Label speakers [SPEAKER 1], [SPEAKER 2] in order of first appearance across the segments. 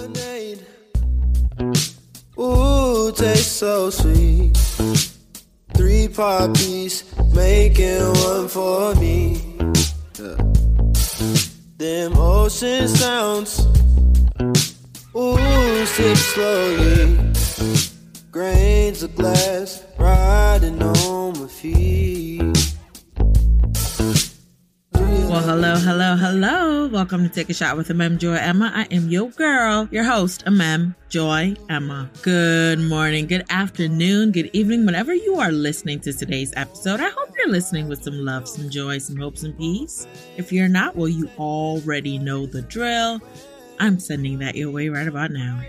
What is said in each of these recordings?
[SPEAKER 1] Lemonade. Ooh, tastes so sweet. Three poppies making one for me. Yeah. Them ocean sounds. Ooh, sip slowly. Grains of glass riding on my feet.
[SPEAKER 2] Well, hello, hello, hello. Welcome to Take a Shot with Amem Joy Emma. I am your girl, your host, Amem Joy Emma. Good morning, good afternoon, good evening, whenever you are listening to today's episode. I hope you're listening with some love, some joy, some hope, some peace. If you're not, well, you already know the drill. I'm sending that your way right about now.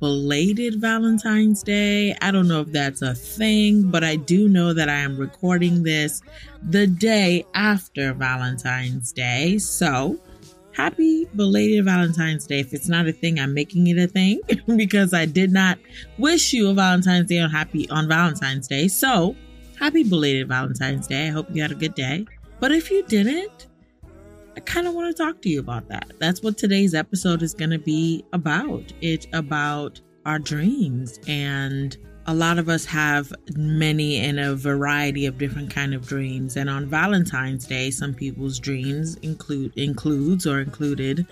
[SPEAKER 2] Belated Valentine's Day. I don't know if that's a thing, but I do know that I am recording this the day after Valentine's Day. So, happy belated Valentine's Day. If it's not a thing, I'm making it a thing because I did not wish you a Valentine's Day on happy on Valentine's Day. So, happy belated Valentine's Day. I hope you had a good day. But if you didn't, I kind of want to talk to you about that. That's what today's episode is going to be about. It's about our dreams and a lot of us have many and a variety of different kind of dreams and on valentine's day some people's dreams include includes or included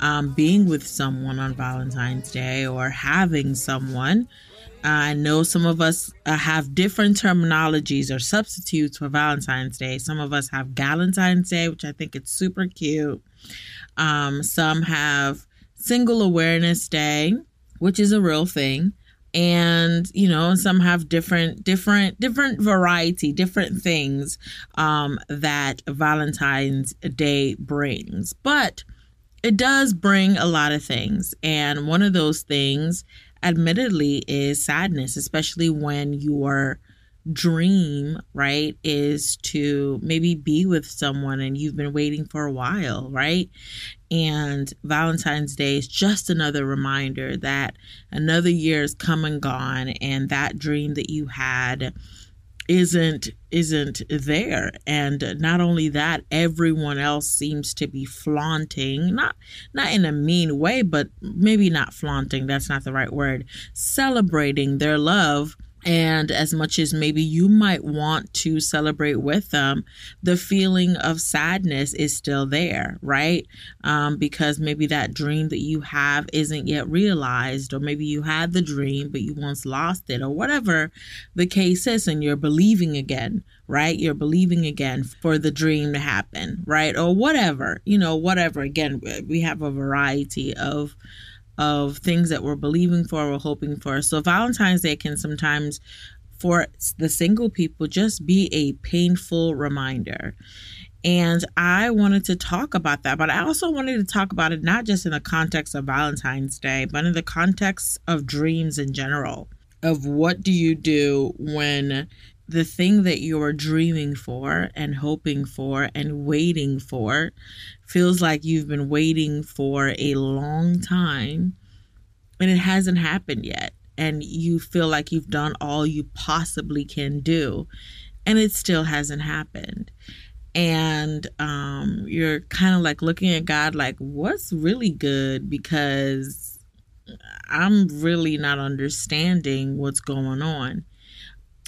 [SPEAKER 2] um, being with someone on valentine's day or having someone I know some of us uh, have different terminologies or substitutes for Valentine's Day. Some of us have Galentine's Day, which I think it's super cute. Um, some have Single Awareness Day, which is a real thing. And you know, some have different, different, different variety, different things um, that Valentine's Day brings. But it does bring a lot of things, and one of those things admittedly is sadness, especially when your dream, right, is to maybe be with someone and you've been waiting for a while, right? And Valentine's Day is just another reminder that another year is come and gone and that dream that you had isn't isn't there. And not only that everyone else seems to be flaunting not not in a mean way but maybe not flaunting that's not the right word celebrating their love and as much as maybe you might want to celebrate with them, the feeling of sadness is still there, right? Um, because maybe that dream that you have isn't yet realized, or maybe you had the dream, but you once lost it, or whatever the case is, and you're believing again, right? You're believing again for the dream to happen, right? Or whatever, you know, whatever. Again, we have a variety of of things that we're believing for, we're hoping for. So Valentine's Day can sometimes, for the single people, just be a painful reminder. And I wanted to talk about that, but I also wanted to talk about it not just in the context of Valentine's Day, but in the context of dreams in general. Of what do you do when the thing that you're dreaming for and hoping for and waiting for feels like you've been waiting for a long time and it hasn't happened yet. And you feel like you've done all you possibly can do and it still hasn't happened. And um, you're kind of like looking at god like what's really good? Because i'm really not understanding what's going on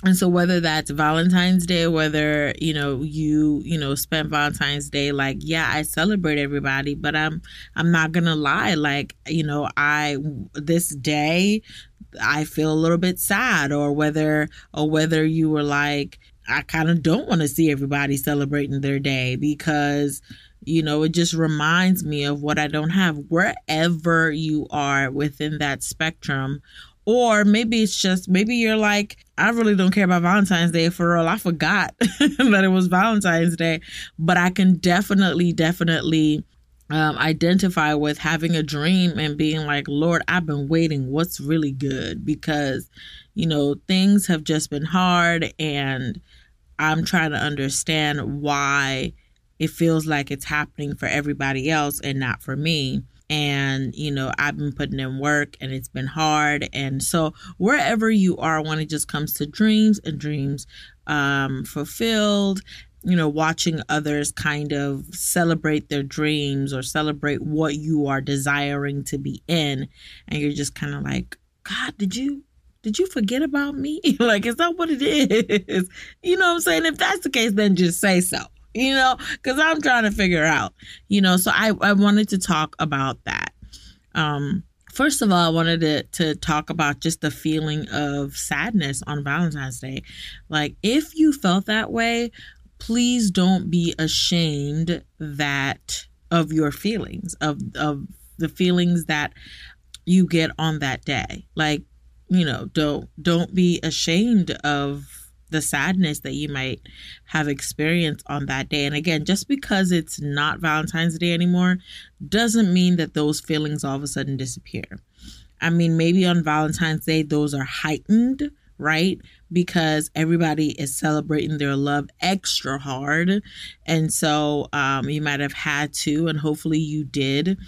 [SPEAKER 2] and so whether that's valentine's day whether you know you you know spend valentine's day like yeah i celebrate everybody but i'm i'm not gonna lie like you know i this day i feel a little bit sad or whether or whether you were like i kind of don't want to see everybody celebrating their day because you know it just reminds me of what i don't have. Wherever you are within that spectrum or maybe it's just maybe you're like, I really don't care about Valentine's Day for real. I forgot that it was Valentine's Day. But I can definitely, definitely um, identify with having a dream and being like, Lord, I've been waiting. What's really good? Because, you know, things have just been hard and I'm trying to understand why it feels like it's happening for everybody else and not for me and you know i've been putting in work and it's been hard. And so wherever you are when it just comes to dreams and dreams um, fulfilled you know watching others kind of celebrate their dreams or celebrate what you are desiring to be in and you're just kind of like god did you did you forget about me? Like is that what it is? You know what i'm saying? If that's the case then just say so you know, because I'm trying to figure out, you know, so I, I wanted to talk about that. Um, first of all, I wanted to, to talk about just the feeling of sadness on Valentine's Day. Like, if you felt that way, please don't be ashamed that of your feelings, of, of the feelings that you get on that day. Like, you know, don't don't be ashamed of the sadness that you might have experienced on that day. And again, just because it's not Valentine's Day anymore doesn't mean that those feelings all of a sudden disappear. I mean, maybe on Valentine's Day, those are heightened, right? Because everybody is celebrating their love extra hard. And so um, you might have had to, and hopefully you did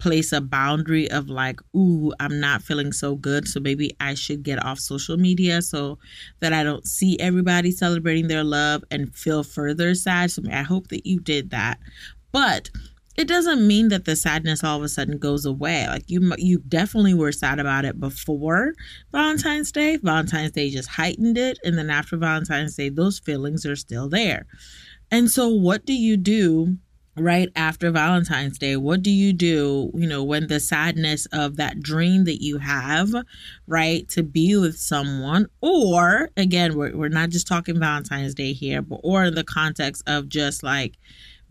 [SPEAKER 2] place a boundary of like, ooh, I'm not feeling so good. So maybe I should get off social media so that I don't see everybody celebrating their love and feel further sad. So I hope that you did that. But it doesn't mean that the sadness all of a sudden goes away. Like you, you definitely were sad about it before Valentine's Day. Valentine's Day just heightened it, and then after Valentine's Day, those feelings are still there. And so, what do you do right after Valentine's Day? What do you do, you know, when the sadness of that dream that you have, right, to be with someone, or again, we're, we're not just talking Valentine's Day here, but or in the context of just like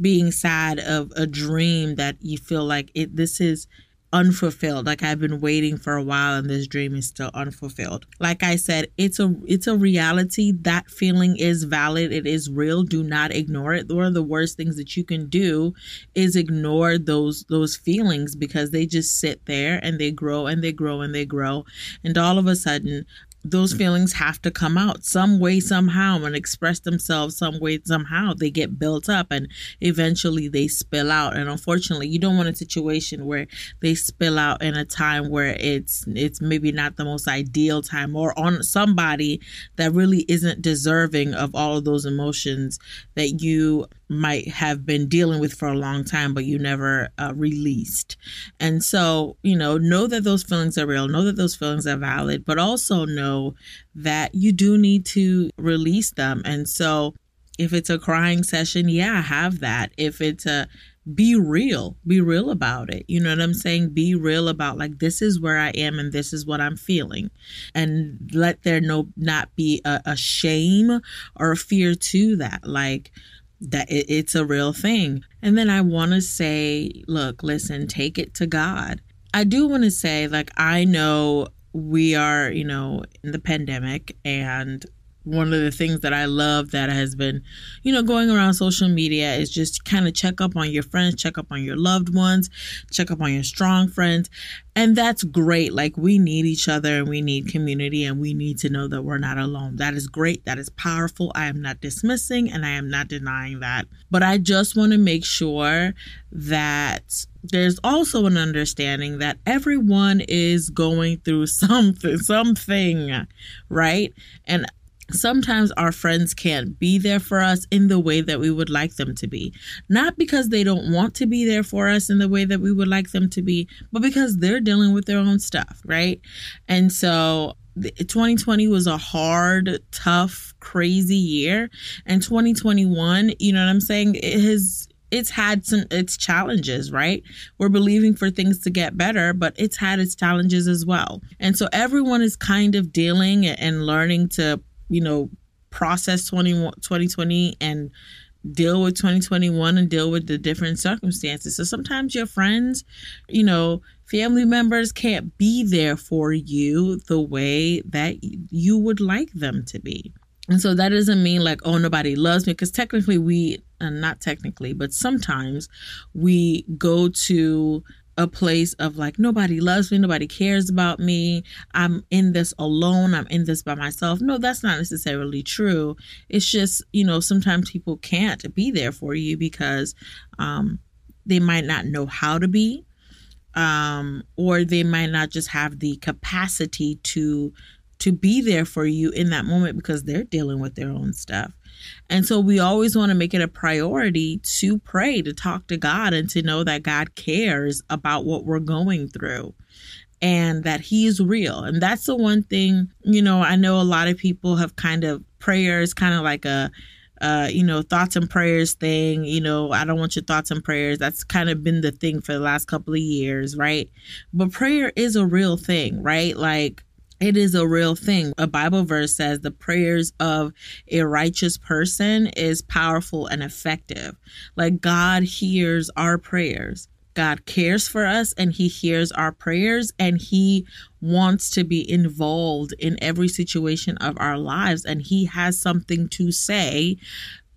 [SPEAKER 2] being sad of a dream that you feel like it, this is unfulfilled. Like i've been waiting for a while and this dream is still unfulfilled. Like i said it's a it's a reality. That feeling is valid. It is real. Do not ignore it. One of the worst things that you can do is ignore those those feelings because they just sit there and they grow and they grow and they grow. And all of a sudden those mm-hmm. feelings have to come out some way somehow and express themselves some way somehow. They get built up and eventually they spill out. And unfortunately you don't want a situation where they spill out in a time where it's it's maybe not the most ideal time or on somebody that really isn't deserving of all of those emotions that you might have been dealing with for a long time, but you never uh, released. And so, you know, know that those feelings are real, know that those feelings are valid, but also know that you do need to release them. And so, if it's a crying session, yeah, have that. If it's a be real, be real about it. You know what I'm saying? Be real about like this is where I am and this is what I'm feeling, and let there no not be a, a shame or a fear to that. Like that it, it's a real thing. And then I want to say, look, listen, take it to God. I do want to say, like, I know we are, you know, in the pandemic and one of the things that I love that has been, you know, going around social media is just kind of check up on your friends, check up on your loved ones, check up on your strong friends. And that's great. Like we need each other and we need community and we need to know that we're not alone. That is great. That is powerful. I am not dismissing and I am not denying that. But I just want to make sure that there's also an understanding that everyone is going through something something right and sometimes our friends can't be there for us in the way that we would like them to be. Not because they don't want to be there for us in the way that we would like them to be, but because they're dealing with their own stuff, right? And so 2020 was a hard, tough, crazy year. And 2021, you know what I'm saying? It has it's had some its challenges, right? We're believing for things to get better, but it's had its challenges as well. And so everyone is kind of dealing and learning to you know, process 20, 2020 and deal with 2021 and deal with the different circumstances. So sometimes your friends, you know, family members can't be there for you the way that you would like them to be. And so that doesn't mean like, oh, nobody loves me, because technically we, uh, not technically, but sometimes we go to a place of like nobody loves me, nobody cares about me. I'm in this alone. I'm in this by myself. No, that's not necessarily true. It's just, you know, sometimes people can't be there for you because um they might not know how to be um, or they might not just have the capacity to to be there for you in that moment because they're dealing with their own stuff. And so we always want to make it a priority to pray, to talk to God, and to know that God cares about what we're going through and that He is real. And that's the one thing, you know, I know a lot of people have kind of prayers, kind of like a uh, you know, thoughts and prayers thing. You know, I don't want your thoughts and prayers. That's kind of been the thing for the last couple of years, right? But prayer is a real thing, right? Like, it is a real thing. A Bible verse says the prayers of a righteous person is powerful and effective. Like God hears our prayers. God cares for us and He hears our prayers and He wants to be involved in every situation of our lives. And He has something to say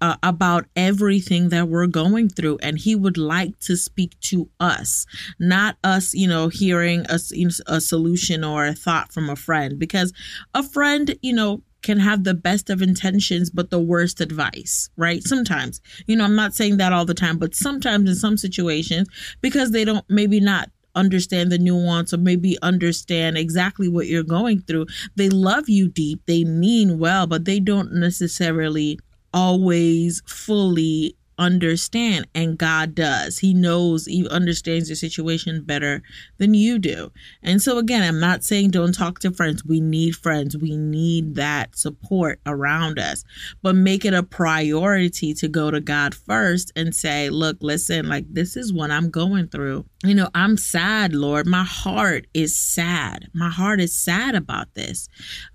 [SPEAKER 2] uh, about everything that we're going through. And He would like to speak to us, not us, you know, hearing a, a solution or a thought from a friend. Because a friend, you know, can have the best of intentions but the worst advice, right? Sometimes. You know, I'm not saying that all the time, but sometimes in some situations because they don't maybe not understand the nuance or maybe understand exactly what you're going through. They love you deep, they mean well, but they don't necessarily always fully understand and God does. He knows, he understands your situation better than you do. And so again, I'm not saying don't talk to friends. We need friends. We need that support around us. But make it a priority to go to God first and say, "Look, listen, like this is what I'm going through. You know, I'm sad, Lord. My heart is sad. My heart is sad about this."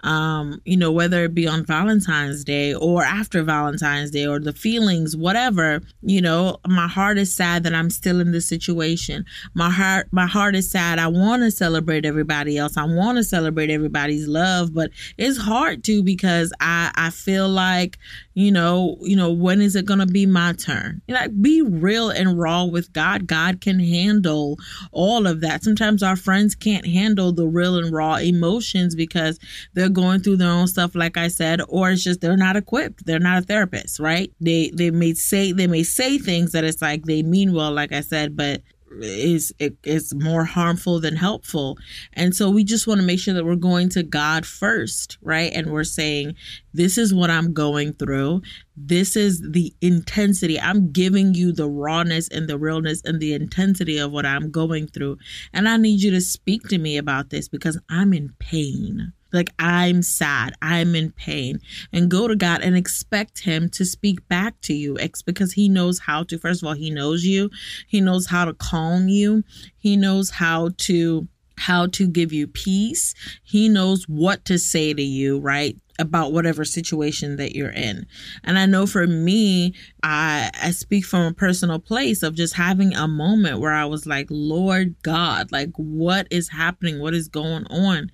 [SPEAKER 2] Um, you know, whether it be on Valentine's Day or after Valentine's Day or the feelings whatever you know, my heart is sad that I'm still in this situation. My heart my heart is sad. I want to celebrate everybody else. I want to celebrate everybody's love, but it's hard to because I I feel like, you know, you know, when is it going to be my turn? You know, be real and raw with God. God can handle all of that. Sometimes our friends can't handle the real and raw emotions because they're going through their own stuff like I said or it's just they're not equipped. They're not a therapist, right? They they may say they may say things that it's like they mean well, like I said, but is is more harmful than helpful. And so we just want to make sure that we're going to god first right? And we're saying this is what i'm going through. This is the intensity. I'm giving you the rawness and the realness and the intensity of what i'm going through. And i need you to speak to me about this because i'm in pain like I'm sad, I'm in pain, and go to God and expect Him to speak back to you because He knows how to. First of all, He knows you, He knows how to calm you, He knows how to how to give you peace. He knows what to say to you, right? About whatever situation that you're in. And I know for me, I I speak from a personal place of just having a moment where I was like, Lord God, like what is happening? What is going on?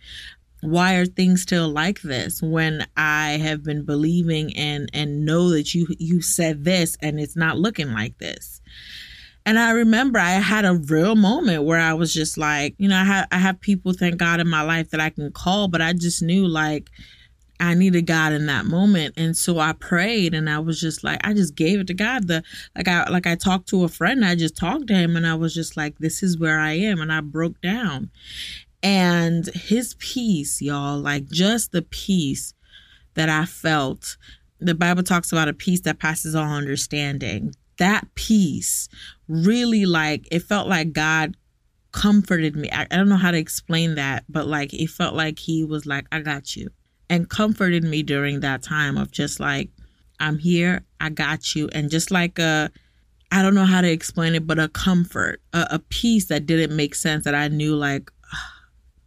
[SPEAKER 2] Why are things still like this when I have been believing and and know that you you said this and it's not looking like this. And I remember I had a real moment where I was just like, you know, I have I have people thank God in my life that I can call, but I just knew like I needed God in that moment. And so I prayed and I was just like, I just gave it to God. The like I like I talked to a friend, I just talked to him and I was just like, this is where I am. And I broke down. And his peace, y'all, like just the peace that I felt. The Bible talks about a peace that passes all understanding. That peace really, like, it felt like God comforted me. I, I don't know how to explain that, but like, it felt like He was like, I got you. And comforted me during that time of just like, I'm here, I got you. And just like a, I don't know how to explain it, but a comfort, a, a peace that didn't make sense that I knew like,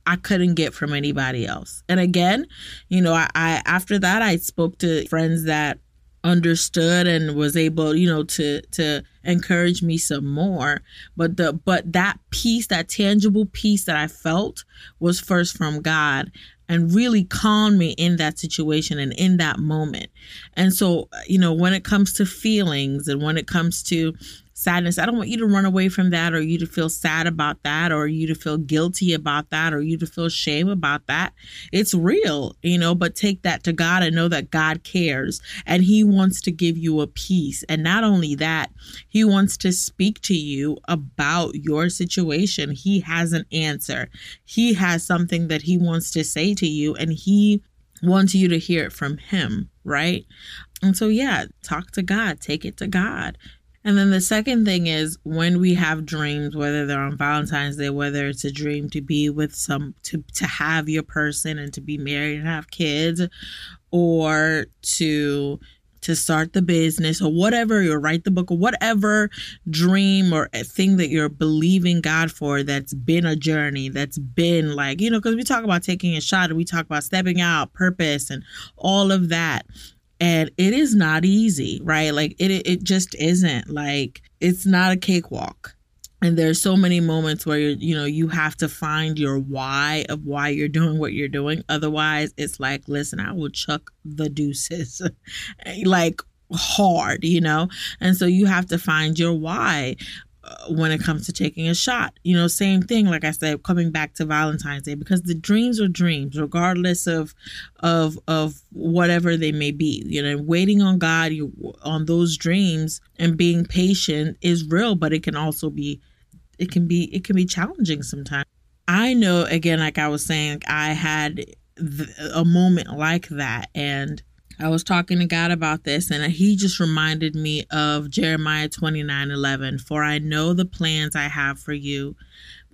[SPEAKER 2] I couldn't get from anybody else. And again, you know, I, I after that I spoke to friends that understood and was able you know to to encourage me some more but the but that peace that tangible peace that i felt was first from god and really calmed me in that situation and in that moment and so you know when it comes to feelings and when it comes to sadness. I don't want you to run away from that or you to feel sad about that or you to feel guilty about that or you to feel shame about that. It's real, you know, but take that to God and know that God cares and He wants to give you a peace. And not only that, He wants to speak to you about your situation. He has an answer, He has something that He wants to say to you, and He wants you to hear it from Him, right? And so, yeah, talk to God, take it to God. And then the second thing is when we have dreams, whether they're on Valentine's Day, whether it's a dream to be with some, to, to have your person and to be married and have kids, or to to start the business or whatever, or write the book or whatever dream or thing that you're believing God for that's been a journey, that's been like, you know, because we talk about taking a shot and we talk about stepping out, purpose, and all of that and it is not easy right? Like it it just isn't. Like it's not a cakewalk. And there's so many moments where you you know you have to find your why of why you're doing what you're doing. Otherwise it's like listen i will chuck the deuces like hard you know? And so you have to find your why when it comes to taking a shot. You know, same thing like I said coming back to Valentine's Day because the dreams are dreams regardless of of of whatever they may be. You know, waiting on God you on those dreams and being patient is real, but it can also be it can be it can be challenging sometimes. I know again like I was saying I had a moment like that and I was talking to God about this, and He just reminded me of Jeremiah 29 11. For I know the plans I have for you,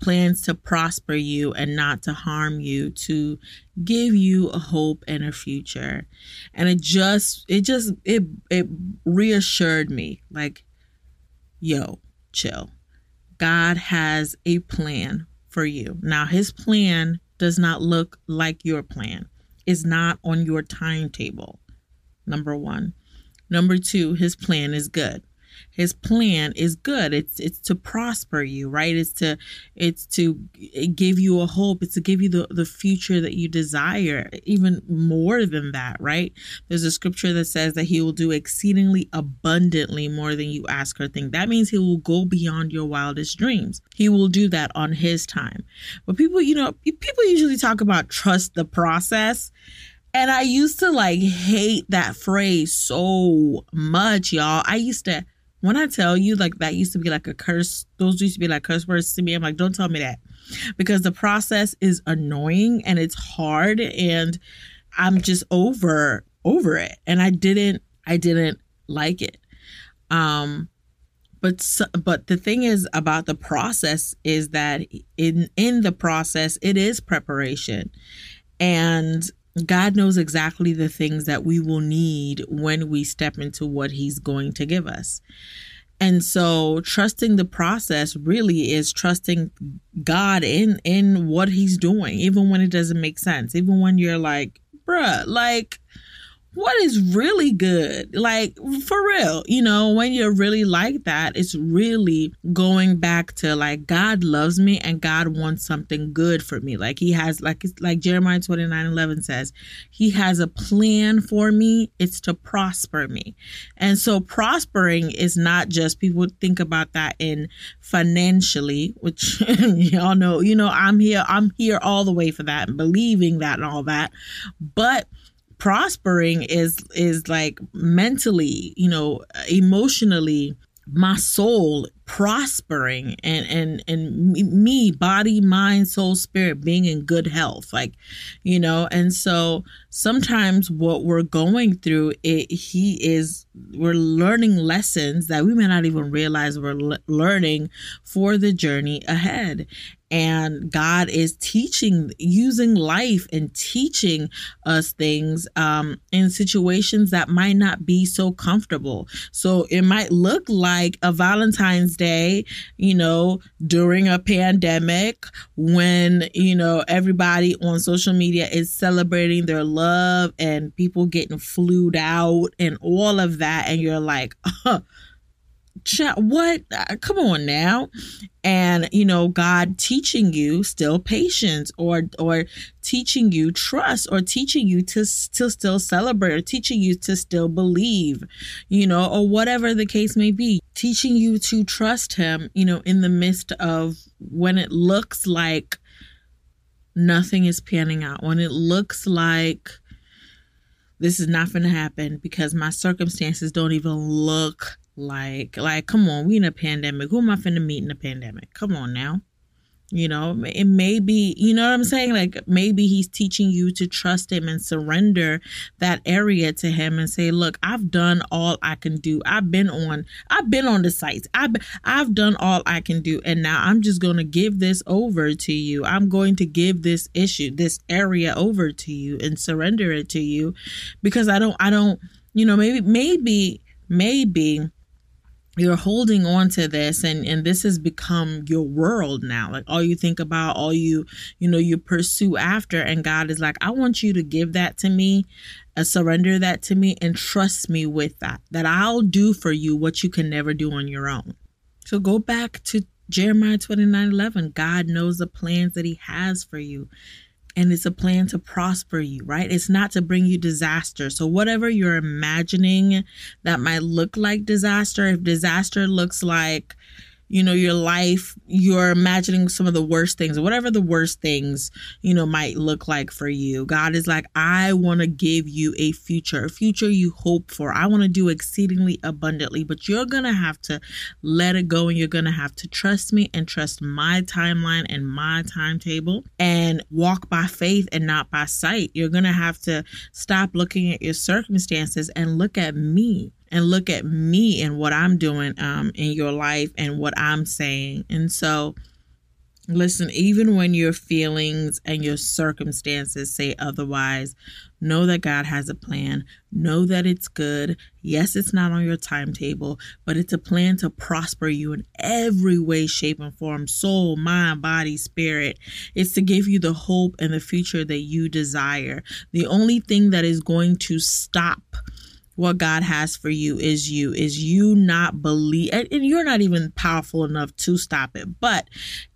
[SPEAKER 2] plans to prosper you and not to harm you, to give you a hope and a future. And it just, it just, it, it reassured me like, yo, chill. God has a plan for you. Now, His plan does not look like your plan, is not on your timetable number one. Number two, his plan is good. His plan is good. It's it's to prosper you, right? It's to it's to give you a hope. It's to give you the, the future that you desire, even more than that, right? There's a scripture that says that he will do exceedingly abundantly more than you ask or think. That means he will go beyond your wildest dreams. He will do that on his time. But people, you know, people usually talk about trust the process and I used to like hate that phrase so much, y'all. I used to, when I tell you, like that used to be like a curse, those used to be like curse words to me. I'm like, don't tell me that because the process is annoying and it's hard and I'm just over, over it. And I didn't, I didn't like it. Um, but but the thing is about the process is that in in the process it is preparation and God knows exactly the things that we will need when we step into what He's going to give us. And so trusting the process really is trusting God in in what he's doing, even when it doesn't make sense. Even when you're like, bruh, like what is really good? Like for real, you know, when you're really like that, it's really going back to like God loves me and God wants something good for me. Like he has like like Jeremiah 29 11 says, He has a plan for me, it's to prosper me. And so prospering is not just people think about that in financially, which y'all know, you know, I'm here, I'm here all the way for that and believing that and all that. But prospering is is like mentally you know emotionally my soul prospering and and and me body mind soul spirit being in good health like you know and so sometimes what we're going through it he is we're learning lessons that we may not even realize we're le- learning for the journey ahead and God is teaching, using life and teaching us things um, in situations that might not be so comfortable. So it might look like a Valentine's Day, you know, during a pandemic when, you know, everybody on social media is celebrating their love and people getting flued out and all of that. And you're like, what uh, come on now. And you know god teaching you still patience or or teaching you trust or teaching you to to still celebrate or teaching you to still believe you know or whatever the case may be. Teaching you to trust him you know in the midst of when it looks like nothing is panning out when it looks like this is not going to happen because my circumstances don't even look like, like, come on, we in a pandemic. Who am I finna meet in a pandemic? Come on now. You know, it may be, you know what I'm saying? Like maybe he's teaching you to trust him and surrender that area to him and say, look, I've done all I can do. I've been on, I've been on the sites. I've, I've done all I can do. And now I'm just going to give this over to you. I'm going to give this issue, this area over to you and surrender it to you because I don't, I don't, you know, maybe, maybe, maybe you're holding on to this and and this has become your world now. Like all you think about all you you know you pursue after and god is like i want you to give that to me uh, surrender that to me and trust me with that that i'll do for you what you can never do on your own. So go back to jeremiah 29 11 god knows the plans that he has for you and it's a plan to prosper you, right? It's not to bring you disaster. So, whatever you're imagining that might look like disaster, if disaster looks like, you know, your life, you're imagining some of the worst things, whatever the worst things, you know, might look like for you. God is like, I want to give you a future, a future you hope for. I want to do exceedingly abundantly, but you're going to have to let it go and you're going to have to trust me and trust my timeline and my timetable and walk by faith and not by sight. You're going to have to stop looking at your circumstances and look at me and look at me and what I'm doing um, in your life and what I'm saying. And so, listen, even when your feelings and your circumstances say otherwise, know that God has a plan. Know that it's good. Yes, it's not on your timetable, but it's a plan to prosper you in every way, shape, and form soul, mind, body, spirit. It's to give you the hope and the future that you desire. The only thing that is going to stop what God has for you is you is you not believe and you're not even powerful enough to stop it but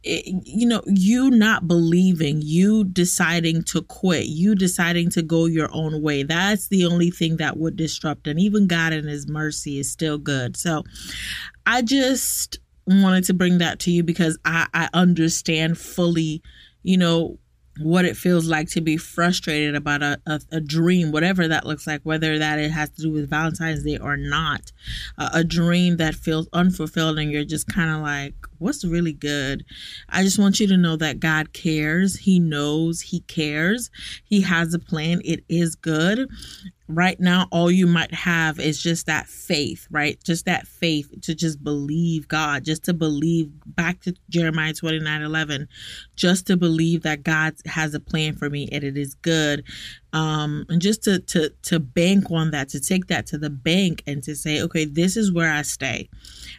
[SPEAKER 2] it, you know you not believing you deciding to quit you deciding to go your own way. That's the only thing that would disrupt and even God in his mercy is still good. So I just wanted to bring that to you because I I understand fully you know what it feels like to be frustrated about a, a, a, dream, whatever that looks like, whether that it has to do with Valentine's Day or not, uh, a dream that feels unfulfilled and you're just kind of like, what's really good? I just want you to know that God cares. He knows He cares. He has a plan. It is good right now all you might have is just that faith right just that faith to just believe god just to believe back to jeremiah 29 11 just to believe that god has a plan for me and it is good um and just to to to bank on that to take that to the bank and to say okay this is where i stay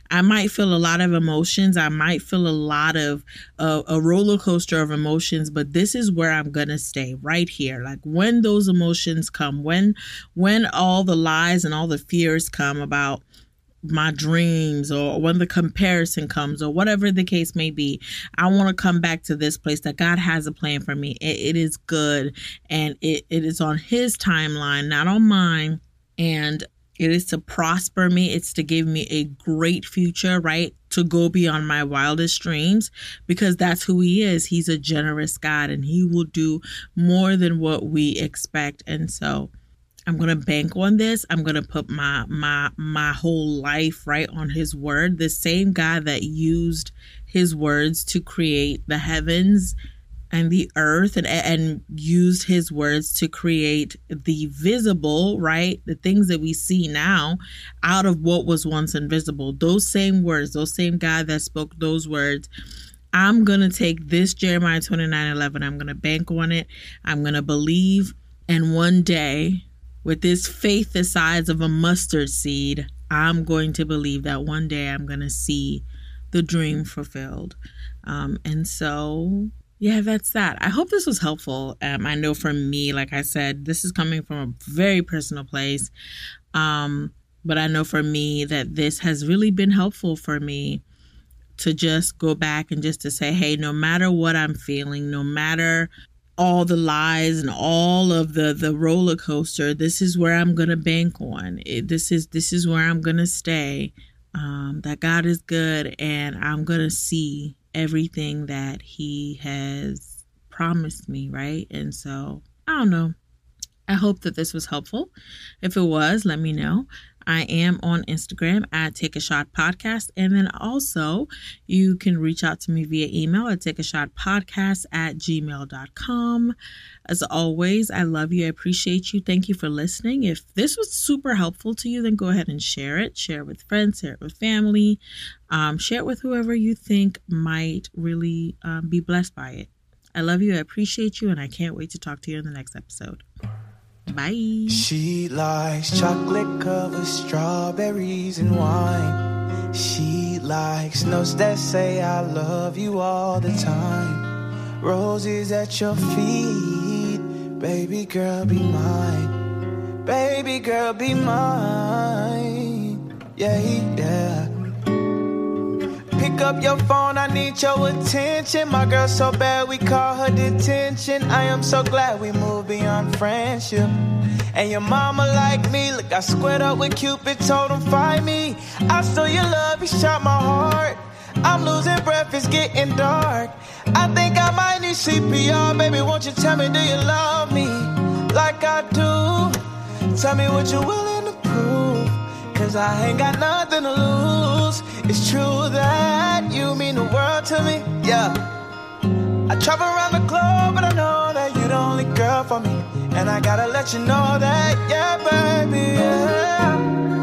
[SPEAKER 2] I might feel a lot of emotions. I might feel a lot of uh, a roller coaster of emotions, but this is where I'm to stay right here. Like when those emotions come, when when all the lies and all the fears come about my dreams or when the comparison comes or whatever the case may be i want to come back to this place that god has a plan for me it, it is good and it, it is on his timeline not on mine and it is to prosper me. It's to give me a great future, right? To go beyond my wildest dreams because that's who He is. He's a generous God and He will do more than what we expect. And so, I'm going to bank on this. I'm going to put my my my whole life right on his word. The same God that used his words to create the heavens and the earth and, and used his words to create the visible, right? The things that we see now out of what was once invisible. Those same words, those same God that spoke those words. I'm going to take this Jeremiah 29 11, I'm going to bank on it. I'm going to believe. And one day, with this faith the size of a mustard seed, I'm going to believe that one day I'm going to see the dream fulfilled. Um, and so yeah, that's that. I hope this was helpful. Um, I know for me, like I said, this is coming from a very personal place. Um, But I know for me that this has really been helpful for me to just go back and just to say, hey, no matter what I'm feeling, no matter all the lies and all of the the roller coaster, this is where I'm gonna bank on. It, this is this is where I'm gonna stay. Um, that God is good, and I'm gonna see everything that He has promised me, right? And so I don't know. I hope that this was helpful. If it was, let me know. I am on Instagram at Take a Shot Podcast. And then also, you can reach out to me via email at Take a Shot Podcast at gmail.com. As always, I love you. I appreciate you. Thank you for listening. If this was super helpful to you, then go ahead and share it. Share it with friends, share it with family, um, share it with whoever you think might really um, be blessed by it. I love you. I appreciate you. And I can't wait to talk to you in the next episode. Bye.
[SPEAKER 1] She likes chocolate covered strawberries and wine. She likes notes that say I love you all the time. Roses at your feet, baby girl, be mine. Baby girl, be mine. Yeah, yeah. Pick up your phone, I need your attention. My girl so bad we call her detention. I am so glad we moved beyond friendship. And your mama like me, look, I squared up with Cupid, told him find me. I stole your love, he shot my heart. I'm losing breath, it's getting dark. I think I might need CPR, baby. Won't you tell me, do you love me like I do? Tell me what you're willing to prove. Cause I ain't got nothing to lose. It's true that you mean the world to me, yeah. I travel around the globe, but I know that you're the only girl for me. And I gotta let you know that, yeah, baby, yeah.